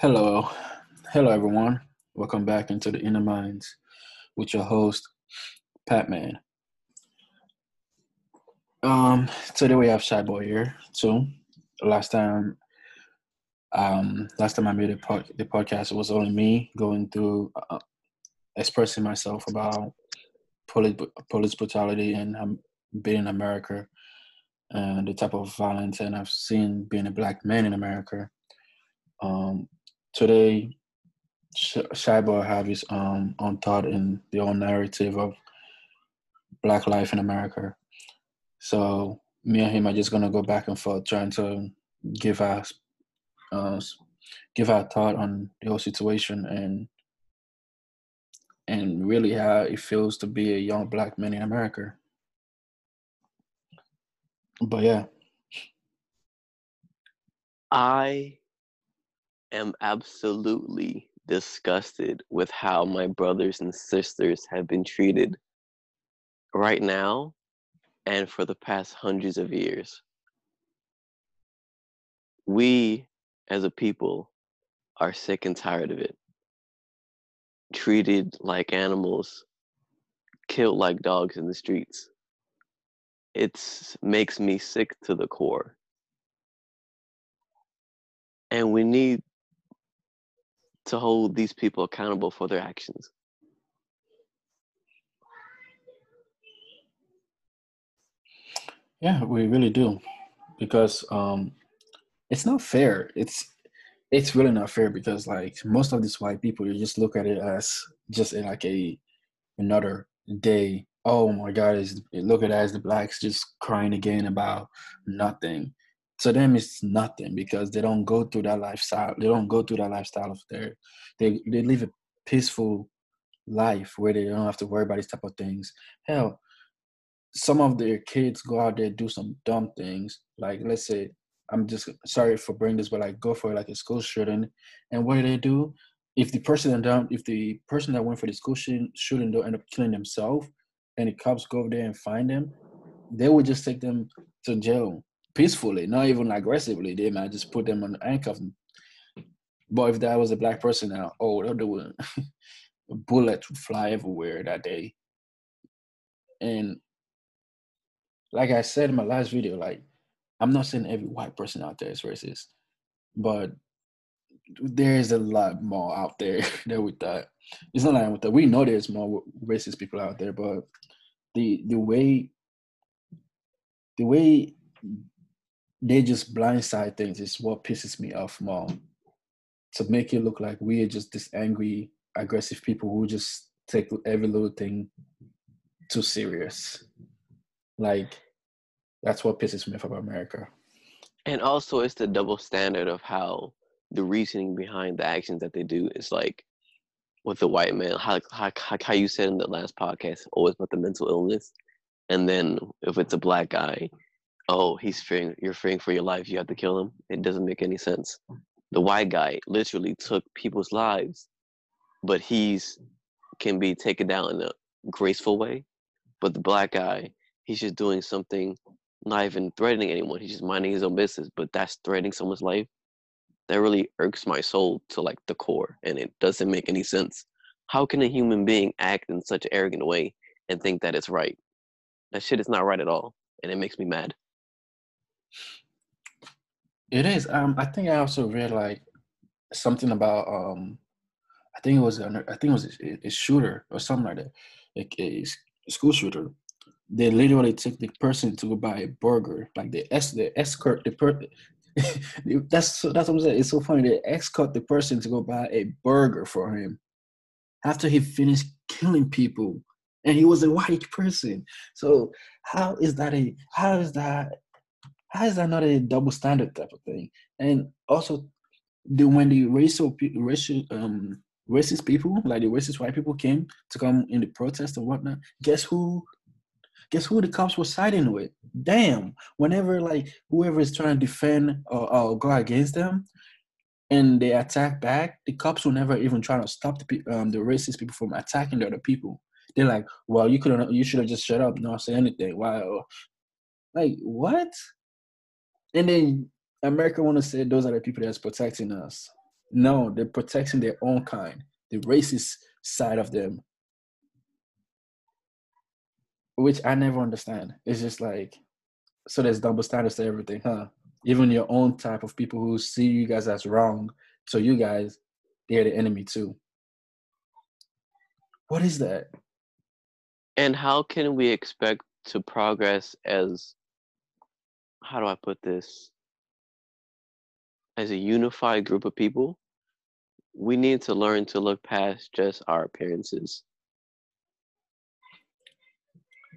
Hello, hello everyone. Welcome back into the Inner Minds with your host, Pat Man. Um, today we have Shy Boy here too. Last time, um, last time I made a pod- the podcast, it was only me going through uh, expressing myself about police police brutality and um, being in America and the type of violence and I've seen being a black man in America. Um, today, Boy have his um, own thought in the own narrative of black life in America. So me and him are just gonna go back and forth trying to give us uh, give our thought on the whole situation and and really how it feels to be a young black man in America. But yeah. I am absolutely disgusted with how my brothers and sisters have been treated right now and for the past hundreds of years. We, as a people, are sick and tired of it. Treated like animals, killed like dogs in the streets. It makes me sick to the core. And we need to hold these people accountable for their actions. Yeah, we really do, because um, it's not fair. It's it's really not fair because like most of these white people, you just look at it as just like a another day. Oh my God, is look at it as the blacks just crying again about nothing to them it's nothing because they don't go through that lifestyle. They don't go through that lifestyle of their they they live a peaceful life where they don't have to worry about these type of things. Hell, some of their kids go out there do some dumb things. Like let's say I'm just sorry for bringing this, but like go for like a school shooting, and what do they do? If the person that down, if the person that went for the school shooting, shooting don't end up killing themselves, and the cops go over there and find them, they would just take them to jail peacefully, not even aggressively. They might just put them on handcuffs. But if that was a black person now, oh, they'll do it. Bullets would fly everywhere that day. And like I said in my last video, like I'm not saying every white person out there is racist, but there is a lot more out there than we thought. It's not like that. We know there's more racist people out there, but the the way the way they just blindside things is what pisses me off more. To make it look like we are just this angry, aggressive people who just take every little thing too serious. Like that's what pisses me off about America. And also, it's the double standard of how the reasoning behind the actions that they do is like with the white man, how, how, how you said in the last podcast, always about the mental illness. And then if it's a black guy, oh, he's fearing, you're fearing for your life, you have to kill him. It doesn't make any sense. Mm. The white guy literally took people's lives, but he's can be taken down in a graceful way. But the black guy, he's just doing something, not even threatening anyone. He's just minding his own business, but that's threatening someone's life. That really irks my soul to like the core, and it doesn't make any sense. How can a human being act in such an arrogant way and think that it's right? That shit is not right at all, and it makes me mad. It is. Um, I think I also read like something about um, I think it was I think it was a, a shooter or something like that, a, a school shooter. They literally took the person to go buy a burger, like the es the escort the per. that's that's what I'm saying. It's so funny. They escort the person to go buy a burger for him after he finished killing people, and he was a white person. So how is that a how is that how is that not a double standard type of thing? And also, the when the racial racial um racist people like the racist white people came to come in the protest and whatnot, guess who? Guess who the cops were siding with? Damn! Whenever like whoever is trying to defend or, or go against them, and they attack back, the cops will never even try to stop the um, the racist people from attacking the other people. They're like, "Well, you could you should have just shut up, not say anything." Wow, like what? And then America want to say those are the people that's protecting us. No, they're protecting their own kind, the racist side of them, which I never understand. It's just like, so there's double standards to everything, huh? Even your own type of people who see you guys as wrong, so you guys, they're the enemy too. What is that? And how can we expect to progress as how do I put this? As a unified group of people, we need to learn to look past just our appearances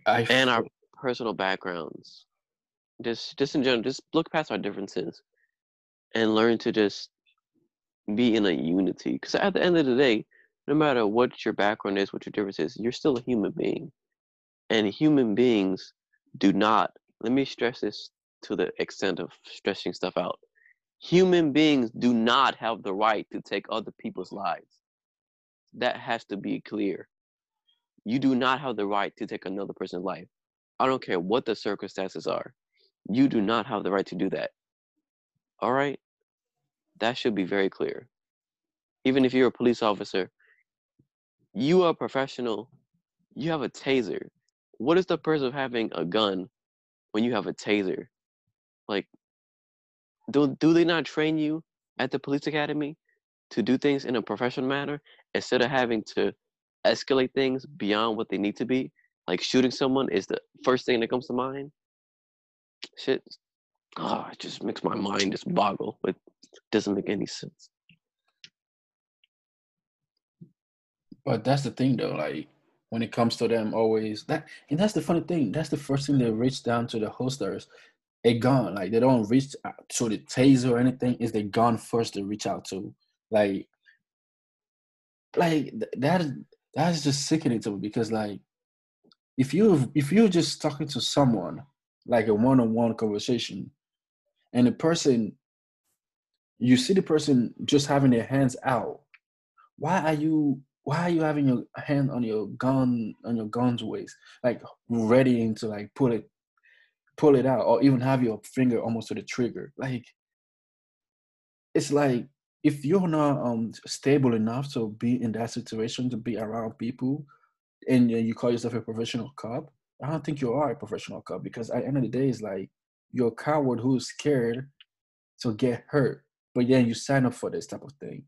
I and our personal backgrounds. Just just in general, just look past our differences and learn to just be in a unity. Because at the end of the day, no matter what your background is, what your difference is, you're still a human being. And human beings do not, let me stress this to the extent of stressing stuff out. Human beings do not have the right to take other people's lives. That has to be clear. You do not have the right to take another person's life. I don't care what the circumstances are. You do not have the right to do that. All right? That should be very clear. Even if you're a police officer, you are a professional, you have a taser. What is the purpose of having a gun when you have a taser? Like, do, do they not train you at the police academy to do things in a professional manner instead of having to escalate things beyond what they need to be? Like shooting someone is the first thing that comes to mind. Shit, oh, it just makes my mind just boggle. It doesn't make any sense. But that's the thing though, like when it comes to them always that and that's the funny thing. That's the first thing they reach down to the holsters. A gun. Like they don't reach to the taser or anything, is the gun first to reach out to. Like like th- that is that is just sickening to me because like if you if you're just talking to someone like a one-on-one conversation and the person you see the person just having their hands out why are you why are you having your hand on your gun on your gun's waist like ready to like pull it pull it out or even have your finger almost to the trigger. Like it's like if you're not um stable enough to be in that situation to be around people and you call yourself a professional cop i don't think you are a professional cop because at the end of the day it's like you're a coward who's scared to get hurt but then you sign up for this type of thing.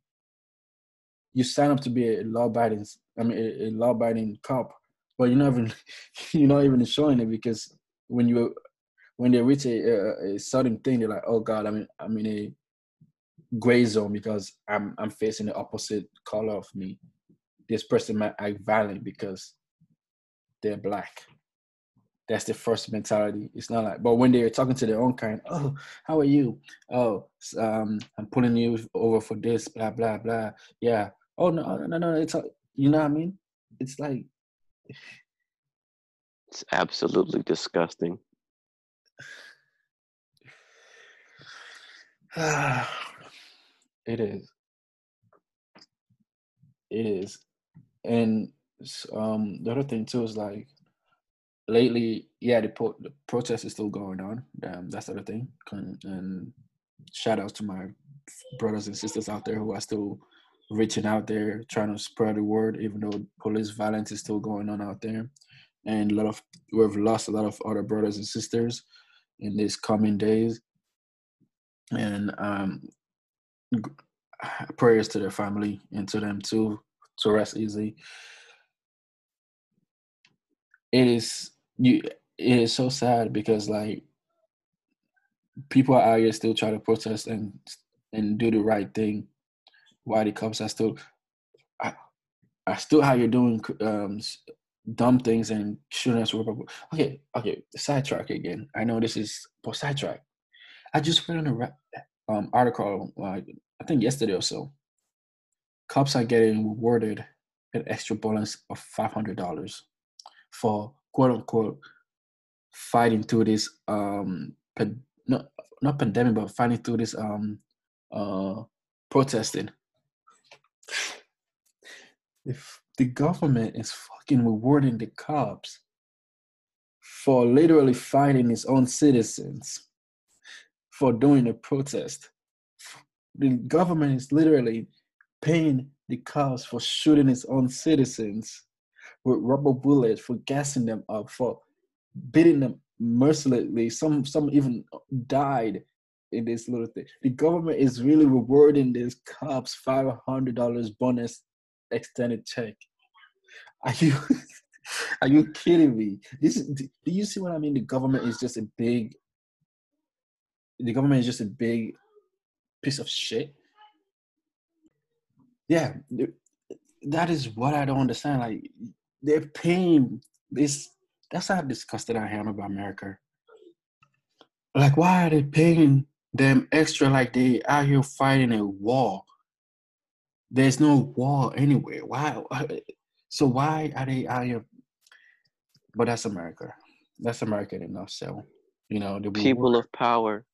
You sign up to be a law-abiding i mean a, a law-abiding cop but you're not even you're not even showing it because when you when they reach a, a, a certain thing they're like oh god i'm in, i'm in a gray zone because i'm i'm facing the opposite color of me this person might act violent because they're black that's the first mentality. It's not like, but when they're talking to their own kind, oh, how are you? Oh, um, I'm pulling you over for this, blah blah blah. Yeah. Oh no, no, no, it's you know what I mean. It's like it's absolutely disgusting. it is. It is, and um, the other thing too is like lately, yeah, the, po- the protest is still going on. Um, that's the other thing. And shout outs to my brothers and sisters out there who are still reaching out there, trying to spread the word, even though police violence is still going on out there. And a lot of we've lost a lot of other brothers and sisters in these coming days. And um, prayers to their family and to them too to rest easy. It is you it is so sad because like people are out here still trying to protest and and do the right thing while the cops are still I, I still how you're doing um dumb things and shooting us with okay okay sidetrack again. I know this is but sidetrack. I just read on a um, article like i think yesterday or so. Cops are getting rewarded an extra bonus of $500 for quote unquote fighting through this um not not pandemic but fighting through this um uh protesting. If the government is fucking rewarding the cops for literally fighting its own citizens for doing a protest The government is literally paying the cops for shooting its own citizens with rubber bullets, for gassing them up, for beating them mercilessly. Some some even died in this little thing. The government is really rewarding these cops five hundred dollars bonus extended check. Are you are you kidding me? This is, do you see what I mean? The government is just a big the government is just a big piece of shit. Yeah, that is what I don't understand. Like they're paying this. That's how disgusted I am about America. Like, why are they paying them extra? Like they out here fighting a war. There's no war anywhere. Why? So why are they out here? But that's America. That's American enough. So, you know, the people of power.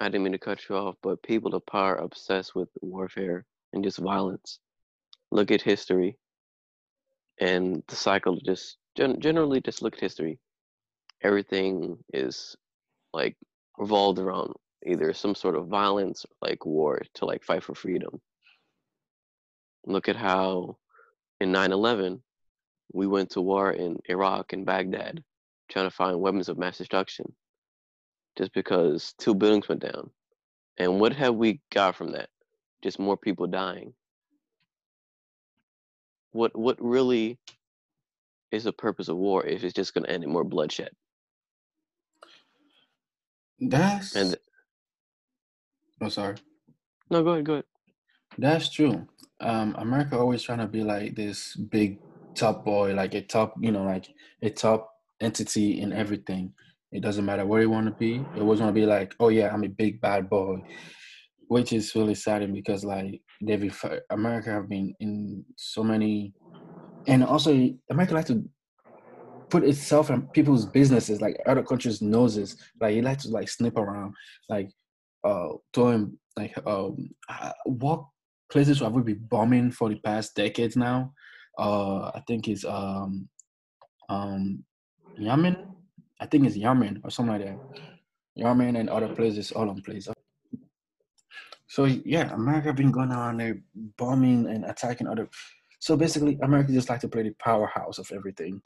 I didn't mean to cut you off, but people of power obsessed with warfare and just violence. Look at history and the cycle just gen- generally just look at history everything is like revolved around either some sort of violence like war to like fight for freedom look at how in 9-11 we went to war in iraq and baghdad trying to find weapons of mass destruction just because two buildings went down and what have we got from that just more people dying what what really is the purpose of war if it's just going to end in more bloodshed? That's and oh sorry. No, go ahead. Go ahead. That's true. Um, America always trying to be like this big top boy, like a top, you know, like a top entity in everything. It doesn't matter where you want to be. It was gonna be like, oh yeah, I'm a big bad boy, which is really saddening because like they've America have been in so many, and also America like to put itself in people's businesses, like other countries' noses. Like he like to like snip around, like uh doing like um what places where we've been bombing for the past decades now? Uh, I think it's um um Yemen. I think it's Yemen or something like that. Yemen and other places all on place. So yeah, America been going on there bombing and attacking other. So basically, America just like to play the powerhouse of everything.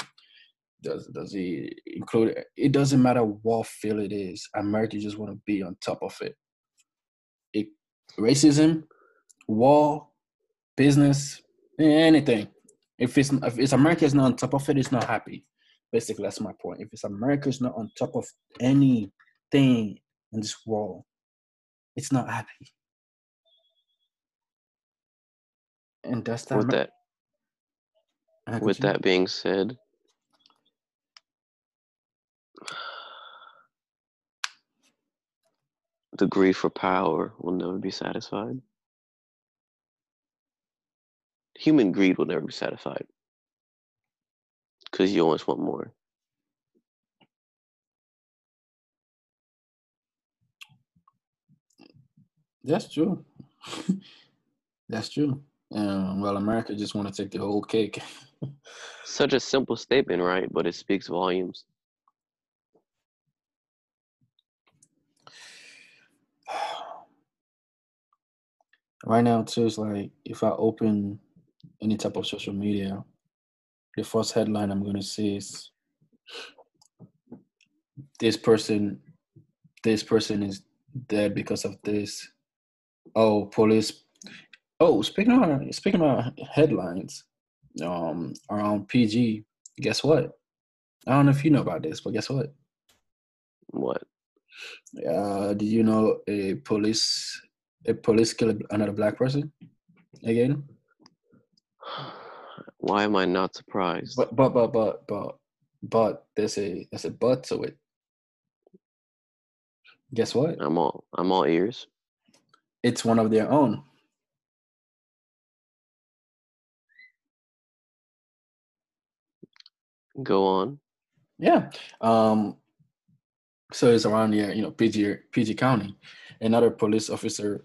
Does does he include? It doesn't matter what field it is. America just want to be on top of it. it. Racism, war, business, anything. If it's if it's America is not on top of it, it's not happy. Basically, that's my point. If it's America is not on top of anything in this world, it's not happy. and that's that. Uh, with that, with that being said, the greed for power will never be satisfied. Human greed will never be satisfied because you always want more. That's true. That's true. Um, well, America just want to take the whole cake. Such a simple statement, right? But it speaks volumes. right now, too, it's like if I open any type of social media, the first headline I'm going to see is this person, this person is dead because of this. Oh, police Oh, speaking of speaking of headlines, um, around PG, guess what? I don't know if you know about this, but guess what? What? Uh, did you know a police a police killed another black person again? Why am I not surprised? But but but but but but there's a there's a but to it. Guess what? I'm all I'm all ears. It's one of their own. Go on. Yeah. Um, so it's around here, you know, PG PG County. Another police officer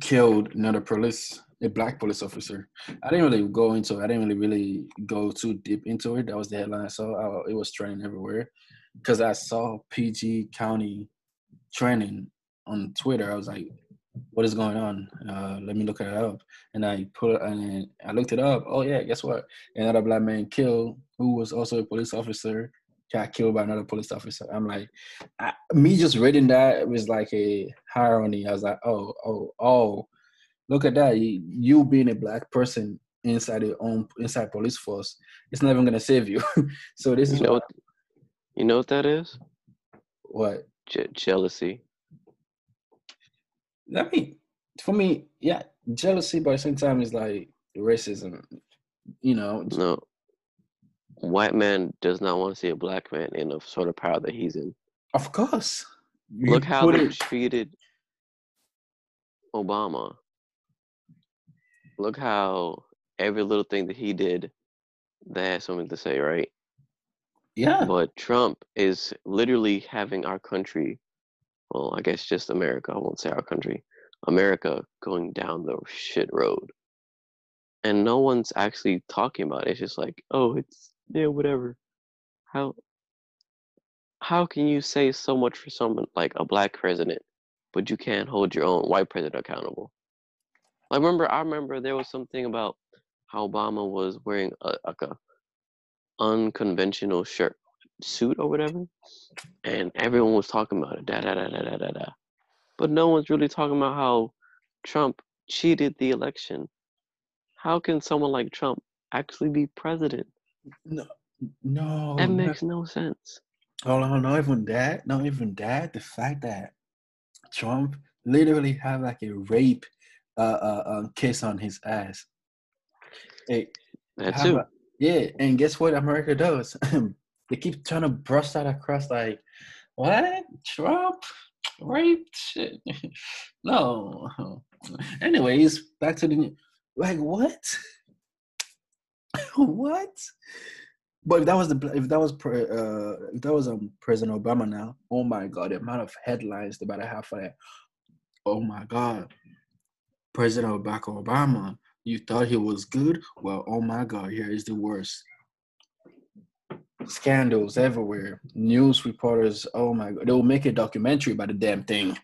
killed another police, a black police officer. I didn't really go into. I didn't really really go too deep into it. That was the headline saw. I, it was trending everywhere because I saw PG County trending on Twitter. I was like, "What is going on? Uh, let me look it up." And I put and I looked it up. Oh yeah, guess what? Another black man killed who was also a police officer got killed by another police officer. I'm like, I, me just reading that was like a irony. I was like, oh, oh, oh, look at that. You, you being a black person inside your own inside police force, it's not even gonna save you. so this You is know what? You know what that is? what Je- jealousy. I mean. For me, yeah, jealousy, but at the same time, it's like racism. You know, No. White man does not want to see a black man in the sort of power that he's in. of course. You Look how put they it- treated Obama. Look how every little thing that he did, they had something to say, right? yeah, But Trump is literally having our country, well, I guess just America, I won't say our country, America going down the shit road. And no one's actually talking about it. It's just like, oh, it's, yeah, whatever. How, how can you say so much for someone like a black president, but you can't hold your own white president accountable? I remember, I remember there was something about how Obama was wearing a, like a unconventional shirt suit or whatever, and everyone was talking about it. Da da da da da da da. But no one's really talking about how Trump cheated the election. How can someone like Trump actually be president? no, no, That makes no sense. Oh, Hold on, not even that. Not even that. The fact that Trump literally have like a rape uh, uh, um, case on his ass. Hey, That too. about- yeah, and guess what America does? they keep trying to brush that across like, what? Trump? Rape? Shit. no. Anyways, back to the like what? what? But if that was the if that was pre, uh if that was um President Obama now, oh my god, the amount of headlines they about to have for that. Oh my god. President Barack Obama, you thought he was good? Well, oh my god, here is the worst. Scandals everywhere. News reporters, oh my god, they will make a documentary about the damn thing.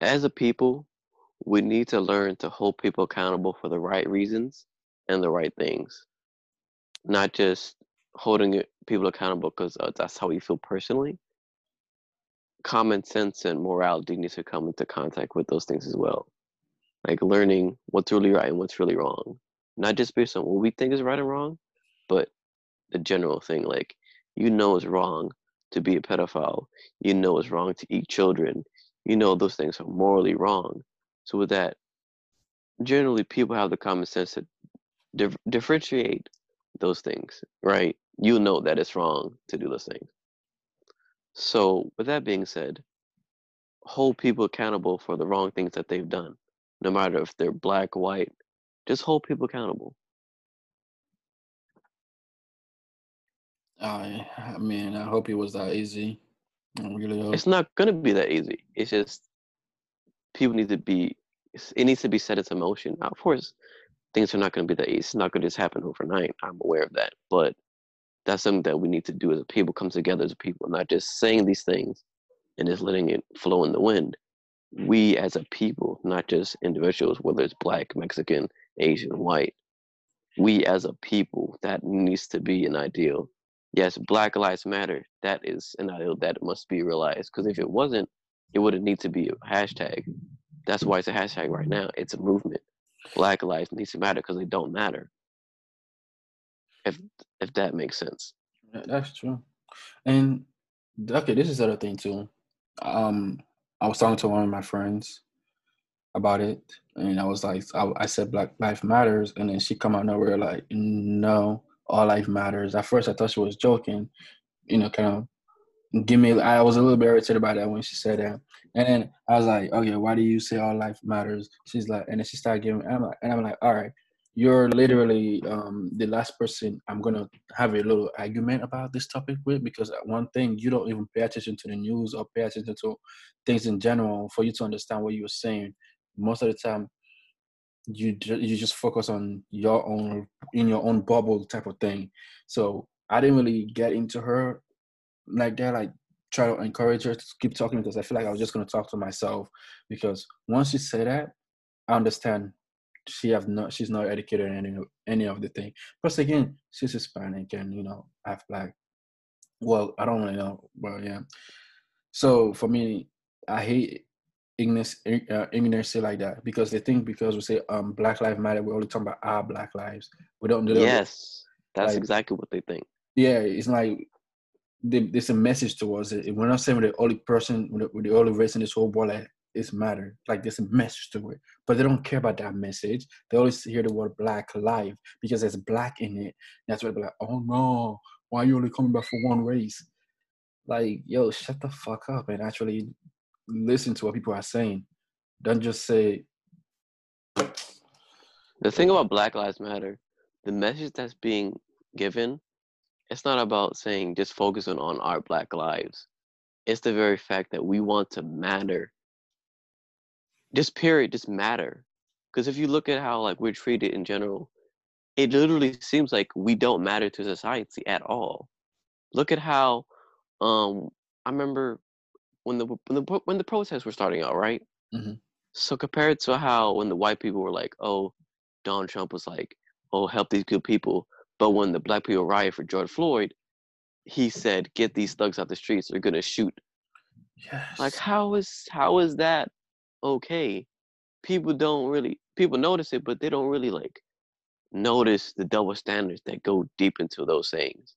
As a people, we need to learn to hold people accountable for the right reasons and the right things, not just holding people accountable because uh, that's how we feel personally. Common sense and morality needs to come into contact with those things as well. Like learning what's really right and what's really wrong, not just based on what we think is right and wrong, but the general thing. Like you know it's wrong to be a pedophile. You know it's wrong to eat children. You know those things are morally wrong. So with that, generally people have the common sense to dif- differentiate those things, right? You know that it's wrong to do those things. So with that being said, hold people accountable for the wrong things that they've done, no matter if they're black, white. Just hold people accountable. I, I mean, I hope it was that easy. I really hope. It's not gonna be that easy. It's just people need to be. It needs to be set into motion. Now, of course, things are not gonna be that easy. It's not gonna just happen overnight. I'm aware of that, but that's something that we need to do as a people. Come together as a people, not just saying these things and just letting it flow in the wind. We as a people, not just individuals, whether it's black, Mexican, Asian, white. We as a people, that needs to be an ideal yes, Black Lives Matter, that is an ideal that must be realized. Because if it wasn't, it wouldn't need to be a hashtag. That's why it's a hashtag right now. It's a movement. Black lives needs to matter because they don't matter. If if that makes sense. That's true. And okay, this is the other thing too. Um, I was talking to one of my friends about it, and I was like, I, I said Black Life Matters, and then she come out nowhere like, no, all life matters. At first, I thought she was joking, you know, kind of give me. I was a little bit irritated about that when she said that, and then I was like, okay, why do you say all life matters? She's like, and then she started giving, and I'm like, and I'm like, all right, you're literally um, the last person I'm gonna have a little argument about this topic with because one thing you don't even pay attention to the news or pay attention to things in general for you to understand what you're saying. Most of the time, you you just focus on your own in your own bubble type of thing. So I didn't really get into her like that. Like try to encourage her to keep talking because I feel like I was just gonna talk to myself because once you say that, I understand she have not she's not educated in any any of the thing. Plus again, she's Hispanic and you know half black. Well, I don't really know, but yeah. So for me, I hate ignorance, uh, ignorance like that because they think because we say um Black Lives Matter, we're only talking about our Black lives. We don't do that. Yes, that's like, exactly what they think. Yeah, it's like there's a message towards it. We're not saying we're the only person, we're the only race in this whole world that is matter. Like there's a message to it, but they don't care about that message. They always hear the word black life because there's black in it. That's why they're like, oh no, why are you only coming back for one race? Like, yo, shut the fuck up and actually listen to what people are saying. Don't just say. The thing about Black Lives Matter, the message that's being given, it's not about saying just focusing on our Black lives. It's the very fact that we want to matter just period just matter? Because if you look at how like we're treated in general it literally seems like we don't matter to society at all. Look at how um i remember when the when the when the protests were starting out right? Mm-hmm. so compared to how when the white people were like oh donald trump was like oh help these good people but when the black people riot for george floyd he said get these thugs out the streets. They're gonna shoot. Yes. like how is how is that okay. People don't really people notice it, but they don't really like notice the double standards that go deep into those things.